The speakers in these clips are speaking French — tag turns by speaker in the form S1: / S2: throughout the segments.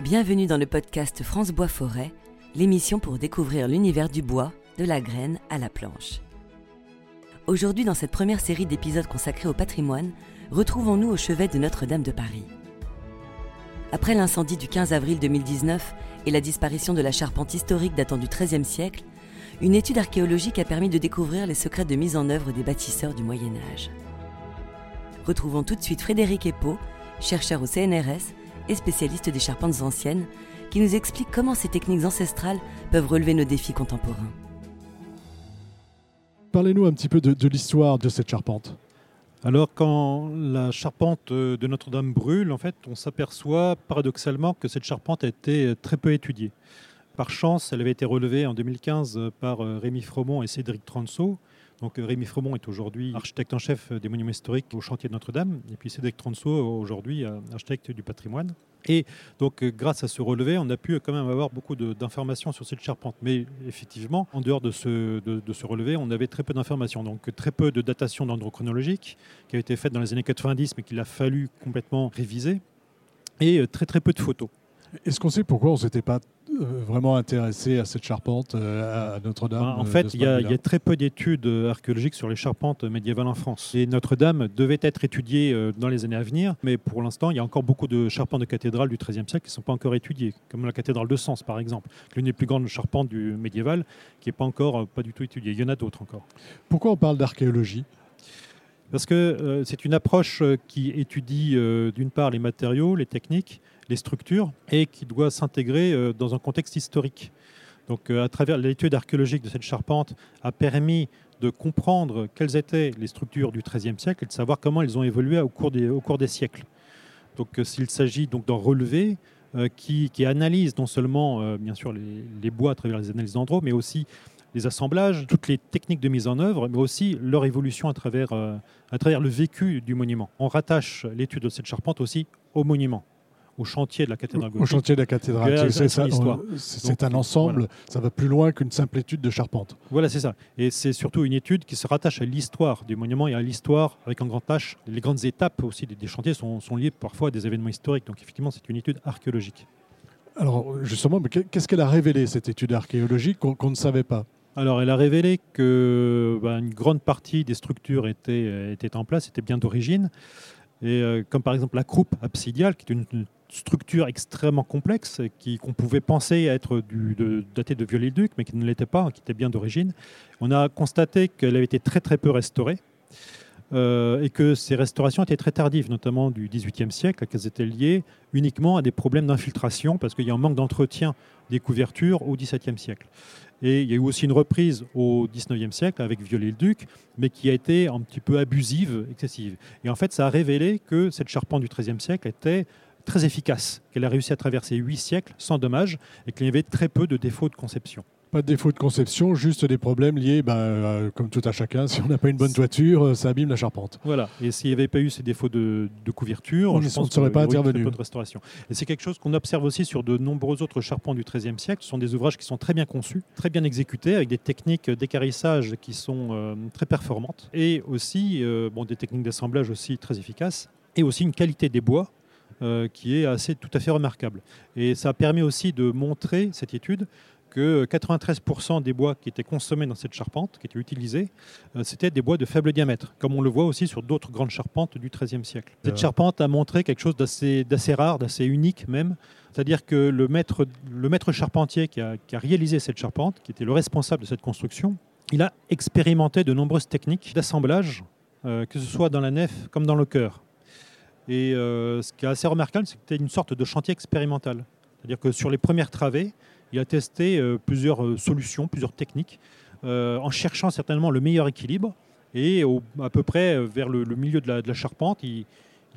S1: Bienvenue dans le podcast France Bois Forêt, l'émission pour découvrir l'univers du bois, de la graine à la planche. Aujourd'hui, dans cette première série d'épisodes consacrés au patrimoine, retrouvons-nous au chevet de Notre-Dame de Paris. Après l'incendie du 15 avril 2019 et la disparition de la charpente historique datant du XIIIe siècle, une étude archéologique a permis de découvrir les secrets de mise en œuvre des bâtisseurs du Moyen Âge. Retrouvons tout de suite Frédéric Epo, chercheur au CNRS et spécialiste des charpentes anciennes, qui nous explique comment ces techniques ancestrales peuvent relever nos défis contemporains.
S2: Parlez-nous un petit peu de, de l'histoire de cette charpente.
S3: Alors, quand la charpente de Notre-Dame brûle, en fait, on s'aperçoit paradoxalement que cette charpente a été très peu étudiée. Par chance, elle avait été relevée en 2015 par Rémi Fromont et Cédric Transo. Donc Rémi Fremont est aujourd'hui architecte en chef des monuments historiques au chantier de Notre-Dame, et puis Cédric Tronso aujourd'hui architecte du patrimoine. Et donc grâce à ce relevé, on a pu quand même avoir beaucoup d'informations sur cette charpente. Mais effectivement, en dehors de ce, de, de ce relevé, on avait très peu d'informations. Donc très peu de datation dendrochronologique qui a été faite dans les années 90, mais qu'il a fallu complètement réviser, et très très peu de photos.
S2: Est-ce qu'on sait pourquoi on ne s'était pas vraiment intéressé à cette charpente à Notre-Dame
S3: En fait, il y, a, il y, a très peu d'études archéologiques sur les charpentes médiévales en France. Et Notre-Dame devait être étudiée dans les années à venir, mais pour l'instant, il y a encore beaucoup de charpentes de cathédrales du XIIIe siècle qui ne sont pas encore étudiées, comme la cathédrale de Sens, par exemple, l'une des plus grandes charpentes du médiéval, qui n'est pas encore pas du tout étudiée. Il y en a d'autres encore.
S2: Pourquoi on parle d'archéologie?
S3: Parce que euh, c'est une approche qui étudie euh, d'une part les matériaux, les techniques, les structures, et qui doit s'intégrer euh, dans un contexte historique. Donc à travers l'étude archéologique de cette charpente a permis de comprendre quelles étaient les structures du XIIIe siècle et de savoir comment elles ont évolué au cours des, siècles. Donc s'il s'agit donc d'un relevé qui, analyse non seulement bien sûr les, les, bois à travers les analyses d'Andro, mais aussi les assemblages, toutes les techniques de mise en œuvre, mais aussi leur évolution à travers, euh, à travers le vécu du monument. On rattache l'étude de cette charpente aussi au monument au chantier de la cathédrale.
S2: Au chantier de la cathédrale. C'est un ensemble, voilà. ça va plus loin qu'une simple étude de charpente.
S3: Voilà, c'est ça. Et c'est surtout une étude qui se rattache à l'histoire du monument et à l'histoire avec un grand H. Les grandes étapes aussi des, des chantiers sont, sont, liées parfois à des événements historiques. Donc effectivement, c'est une étude archéologique.
S2: Alors justement, qu'est-ce qu'elle a révélé, cette étude archéologique qu'on qu ne savait pas?
S3: Alors, elle a révélé que bah, une grande partie des structures étaient, étaient en place, étaient bien d'origine. Euh, comme par exemple la croupe absidiale, qui est une, structure extrêmement complexe, qu'on pouvait penser être datée de Viollet-le-Duc, mais qui ne l'était pas, qui était bien d'origine. On a constaté qu'elle avait été très très peu restaurée. Euh, et que ces restaurations étaient très tardives, notamment du XVIIIe siècle, qu'elles étaient liées uniquement à des problèmes d'infiltration, parce qu'il y a un manque d'entretien des couvertures au XVIIe siècle. Et il y a eu aussi une reprise au XIXe siècle avec Viollet-le-Duc, mais qui a été un petit peu abusive, excessive. Et en fait, ça a révélé que cette charpente du XIIIe siècle était très efficace, qu'elle a réussi à traverser huit siècles sans dommage, et qu'il y avait très peu de défauts de conception.
S2: Pas de défaut de conception, juste des problèmes liés, ben, euh, comme tout à chacun, si on n'a pas une bonne toiture, ça abîme la charpente.
S3: Voilà, et s'il n'y avait pas eu ces défauts de, de couverture,
S2: on, je pense ne serait pas intervenu.
S3: de restauration. Et c'est quelque chose qu'on observe aussi sur de nombreux autres charpents du XIIIe siècle. Ce sont des ouvrages qui sont très bien conçus, très bien exécutés, avec des techniques d'écarissage qui sont euh, très performantes, et aussi euh, bon, des techniques d'assemblage aussi très efficaces, et aussi une qualité des bois euh, qui est assez, tout à fait remarquable. Et ça a permis aussi de montrer, cette étude, que 93% des bois qui étaient consommés dans cette charpente, qui étaient utilisés, euh, c'était des bois de faible diamètre, comme on le voit aussi sur d'autres grandes charpentes du XIIIe siècle. Cette charpente a montré quelque chose d'assez rare, d'assez unique même, c'est-à-dire que le maître, le maître charpentier qui a, qui a réalisé cette charpente, qui était le responsable de cette construction, il a expérimenté de nombreuses techniques d'assemblage, euh, que ce soit dans la nef comme dans le chœur. Et euh, ce qui est assez remarquable, c'est que c'était une sorte de chantier expérimental. C'est-à-dire que sur les premières travées, il a testé euh, plusieurs euh, solutions, plusieurs techniques, euh, en cherchant certainement le meilleur équilibre. Et à peu près vers le, milieu de la, charpente, il,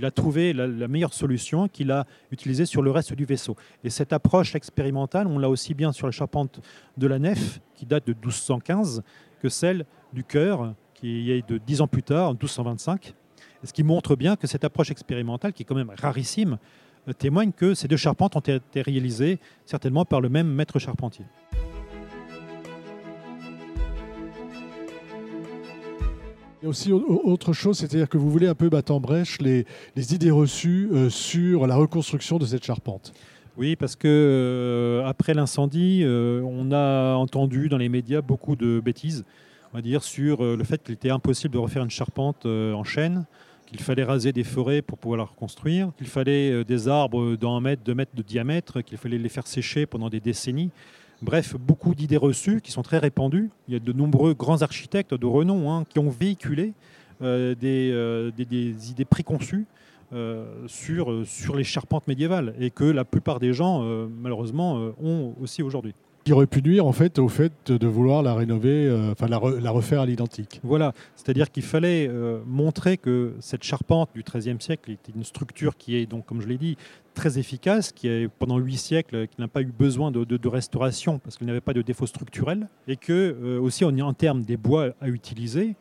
S3: a trouvé la, meilleure solution qu'il a utilisée sur le reste du vaisseau. Et cette approche expérimentale, on l'a aussi bien sur la charpente de la nef, qui date de 1215, que celle du chœur, qui est de 10 ans plus tard, en 1225. Ce qui montre bien que cette approche expérimentale, qui est quand même rarissime, témoigne que ces deux charpentes ont été réalisées certainement par le même maître charpentier.
S2: Il y a aussi autre chose, c'est-à-dire que vous voulez un peu battre en brèche les, les idées reçues euh, sur la reconstruction de cette charpente.
S3: Oui, parce que euh, après l'incendie, euh, on a entendu dans les médias beaucoup de bêtises, on va dire, sur euh, le fait qu'il était impossible de refaire une charpente euh, en chêne, qu'il fallait raser des forêts pour pouvoir la reconstruire, qu'il fallait euh, des arbres d'un mètre, deux mètres de diamètre, qu'il fallait les faire sécher pendant des décennies. Bref, beaucoup d'idées reçues qui sont très répandues. Il y a de nombreux grands architectes de renom hein, qui ont véhiculé euh, des, euh, des- idées préconçues sur, les charpentes médiévales et que la plupart des gens, malheureusement, ont aussi aujourd'hui.
S2: Qui aurait pu nuire en fait au fait de vouloir la rénover, euh, la, re- la refaire à l'identique.
S3: Voilà, c'est-à-dire qu'il fallait euh, montrer que cette charpente du XIIIe siècle était une structure qui est, donc, comme je l'ai dit, très efficace, qui est pendant huit siècles, qui n'a pas eu besoin de, restauration parce qu'il n'avait pas de défaut structurel, et que euh, aussi en, termes des bois à utiliser,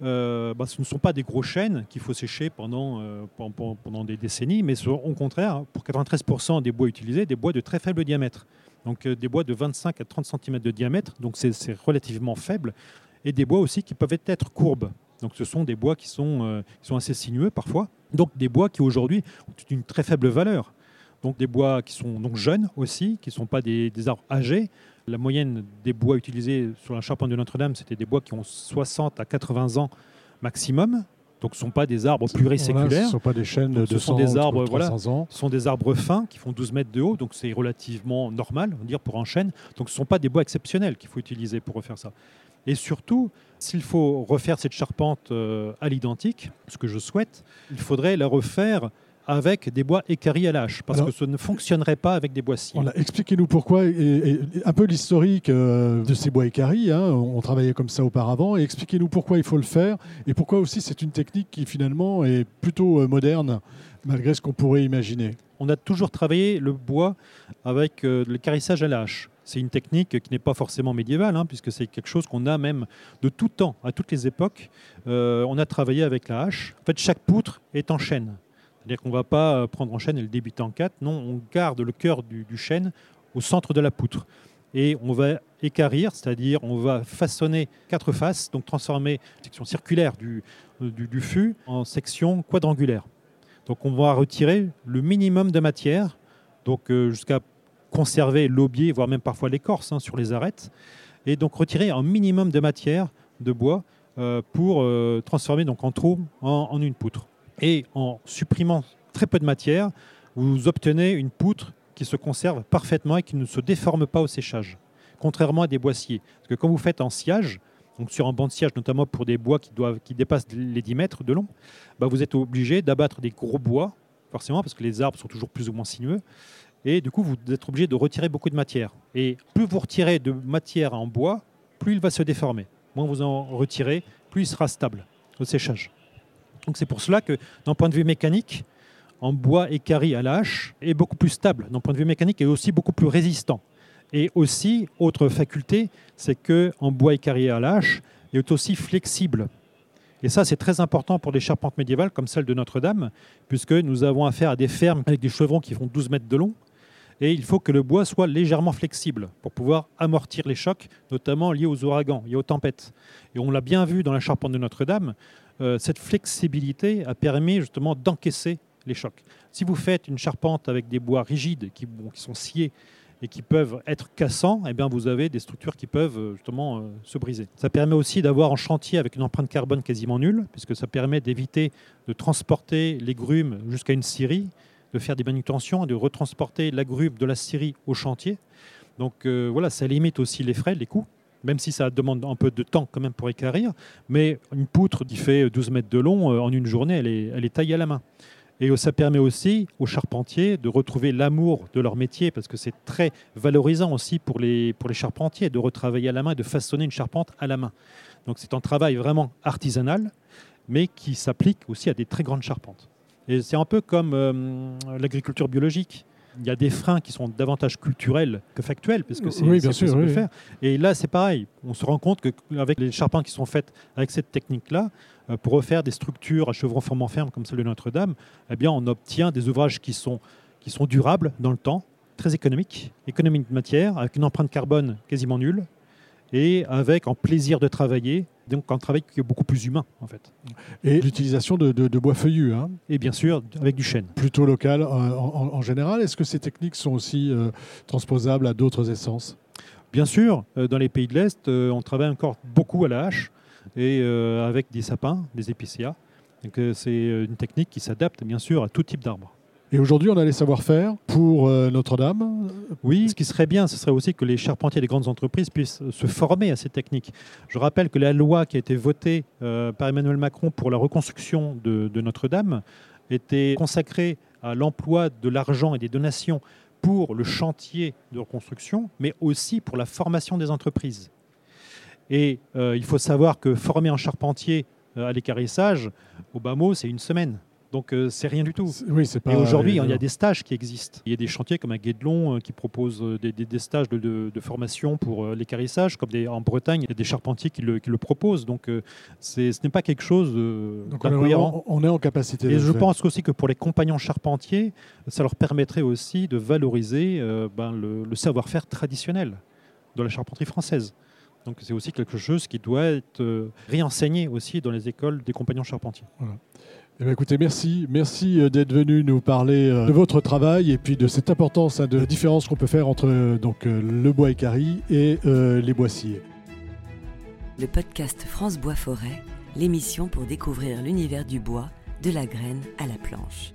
S3: bah, ce ne sont pas des gros chênes qu'il faut sécher pendant, pen- pen- pendant des décennies, mais sont au contraire, pour 93% des bois utilisés, des bois de très faible diamètre. Donc euh, des bois de 25 à 30 cm de diamètre, donc c'est relativement faible, et des bois aussi qui peuvent être courbes. Donc ce sont des bois qui sont, euh, assez sinueux parfois, donc des bois qui aujourd'hui ont une très faible valeur. Donc des bois qui sont donc jeunes aussi, qui ne sont pas des, des arbres âgés. La moyenne des bois utilisés sur la charpente de Notre-Dame, c'était des bois qui ont 60 à 80 ans maximum. Donc ce ne sont pas des arbres
S2: Voilà,
S3: pluriséculaires.
S2: ce ne sont pas des chaînes de
S3: Donc, ce
S2: 200
S3: sont des
S2: ou
S3: arbres,
S2: 300 ans.
S3: Ce sont des arbres fins qui font 12 mètres de haut, donc c'est relativement normal, on va dire, pour un chêne. Donc ce ne sont pas des bois exceptionnels qu'il faut utiliser pour refaire ça. Et surtout, s'il faut refaire cette charpente euh, à l'identique, ce que je souhaite, il faudrait la refaire avec des bois écaris à la hache, parce
S2: Alors-
S3: que ce ne fonctionnerait pas avec des bois.
S2: Voilà, Expliquez-nous pourquoi, et, et un peu l'historique euh, de ces bois écaris. hein, on travaillait comme ça auparavant. Et expliquez-nous pourquoi il faut le faire et pourquoi aussi c'est une technique qui finalement est plutôt euh, moderne, malgré ce qu'on pourrait imaginer.
S3: On a toujours travaillé le bois avec euh, le carissage à la hache. C'est une technique qui n'est pas forcément médiévale, hein, puisque c'est quelque chose qu'on a même de tout temps, à toutes les époques. Euh, on a travaillé avec la hache. En fait, chaque poutre est en chêne. C'est-à-dire qu'on ne va pas euh, prendre en chêne et le débiter en quatre. Non, on garde le cœur du, chêne au centre de la poutre. Et on va écarir, c'est-à-dire on va façonner quatre faces, donc transformer la section circulaire du, du, fût en section quadrangulaire. Donc on va retirer le minimum de matière, donc euh, jusqu'à conserver l'aubier, voire même parfois l'écorce hein, sur les arêtes, et donc retirer un minimum de matière de bois euh, pour euh, transformer donc en trou en une poutre. Et en supprimant très peu de matière, vous obtenez une poutre qui se conserve parfaitement et qui ne se déforme pas au séchage, contrairement à des boissiers. Parce que quand vous faites en sciage, donc sur un banc de sciage, notamment pour des bois qui, doivent, qui dépassent les 10 mètres de long, bah vous êtes obligé d'abattre des gros bois, forcément, parce que les arbres sont toujours plus ou moins sinueux. Et du coup, vous êtes obligé de retirer beaucoup de matière. Et plus vous retirez de matière en bois, plus il va se déformer. Moins vous en retirez, plus il sera stable au séchage. Donc c'est pour cela que, d'un point de vue mécanique, en bois écari à la hache est beaucoup plus stable, d'un point de vue mécanique, et aussi beaucoup plus résistant. Et aussi, autre faculté, c'est que en bois écari à la hache est aussi flexible. Et ça, c'est très important pour des charpentes médiévales comme celle de Notre-Dame, puisque nous avons affaire à des fermes avec des chevrons qui font 12 mètres de long. Et il faut que le bois soit légèrement flexible pour pouvoir amortir les chocs, notamment liés aux ouragans et aux tempêtes. Et on l'a bien vu dans la charpente de Notre-Dame, cette flexibilité a permis justement d'encaisser les chocs. Si vous faites une charpente avec des bois rigides qui, sont sciés et qui peuvent être cassants, eh bien vous avez des structures qui peuvent euh, justement euh, se briser. Ça permet aussi d'avoir un chantier avec une empreinte carbone quasiment nulle, puisque ça permet d'éviter de transporter les grumes jusqu'à une scierie, de faire des manutentions et de retransporter la grume de la scierie au chantier. Donc euh, voilà, ça limite aussi les frais, les coûts, même si ça demande un peu de temps quand même pour écarir. Mais une poutre qui fait 12 mètres de long, euh, en une journée, elle est, elle est taillée à la main. Et ça permet aussi aux charpentiers de retrouver l'amour de leur métier, parce que c'est très valorisant aussi pour les, pour les charpentiers de retravailler à la main et de façonner une charpente à la main. Donc c'est un travail vraiment artisanal, mais qui s'applique aussi à des très grandes charpentes. Et c'est un peu comme euh, l'agriculture biologique. Il y a des freins qui sont davantage culturels que factuels, parce que c'est
S2: Oui, bien sûr,
S3: possible de
S2: oui,
S3: faire. Et là, c'est pareil. On se rend compte qu'avec les charpentes qui sont faites avec cette technique-là, euh, pour refaire des structures à chevrons formant ferme comme celle de Notre-Dame, eh bien, on obtient des ouvrages qui sont, qui sont durables dans le temps, très économiques, économiques de matière, avec une empreinte carbone quasiment nulle, et avec un plaisir de travailler, donc un travail qui est beaucoup plus humain en fait.
S2: Et l'utilisation de, de- de bois feuillus, hein,
S3: Et bien sûr avec du chêne.
S2: plutôt local euh, en, en- en général. Est-ce que ces techniques sont aussi euh, transposables à d'autres essences?
S3: Bien sûr, euh, dans les pays de l'Est, on travaille encore beaucoup à la hache et avec des sapins, des épicéas. Donc c'est une technique qui s'adapte bien sûr à tout type d'arbre.
S2: Et aujourd'hui, on a les savoir-faire pour euh, Notre-Dame.
S3: Oui, ce qui serait bien, ce serait aussi que les charpentiers des grandes entreprises puissent se former à ces techniques. Je rappelle que la loi qui a été votée euh, par Emmanuel Macron pour la reconstruction de, Notre-Dame était consacrée à l'emploi de l'argent et des donations pour le chantier de reconstruction, mais aussi pour la formation des entreprises. Et euh, il faut savoir que former un charpentier euh, à l'écarissage, au bas mot, c'est une semaine. Donc euh, c'est rien du tout.
S2: Oui, pas.
S3: Et aujourd'hui, il y a des stages qui existent. Il y a des chantiers comme à Guédelon euh, qui proposent euh, des, des- des stages de, de- de formation pour euh, l'écarissage, comme des- en Bretagne, il y a des charpentiers qui le, qui le proposent. Donc euh, ce n'est pas quelque chose
S2: on
S3: d'incohérent.
S2: vraiment- on est en capacité
S3: Et je
S2: faire.
S3: pense aussi que pour les compagnons charpentiers, ça leur permettrait aussi de valoriser euh, ben, le, le savoir-faire traditionnel de la charpenterie française. Donc c'est aussi quelque chose qui doit être euh, réenseigné aussi dans les écoles des compagnons charpentiers.
S2: Eh merci, euh, d'être venu nous parler euh, de votre travail et puis de cette importance, hein, de la différence qu'on peut faire entre euh, donc le bois écari et les bois.
S1: Le podcast France Bois Forêt, l'émission pour découvrir l'univers du bois, de la graine à la planche.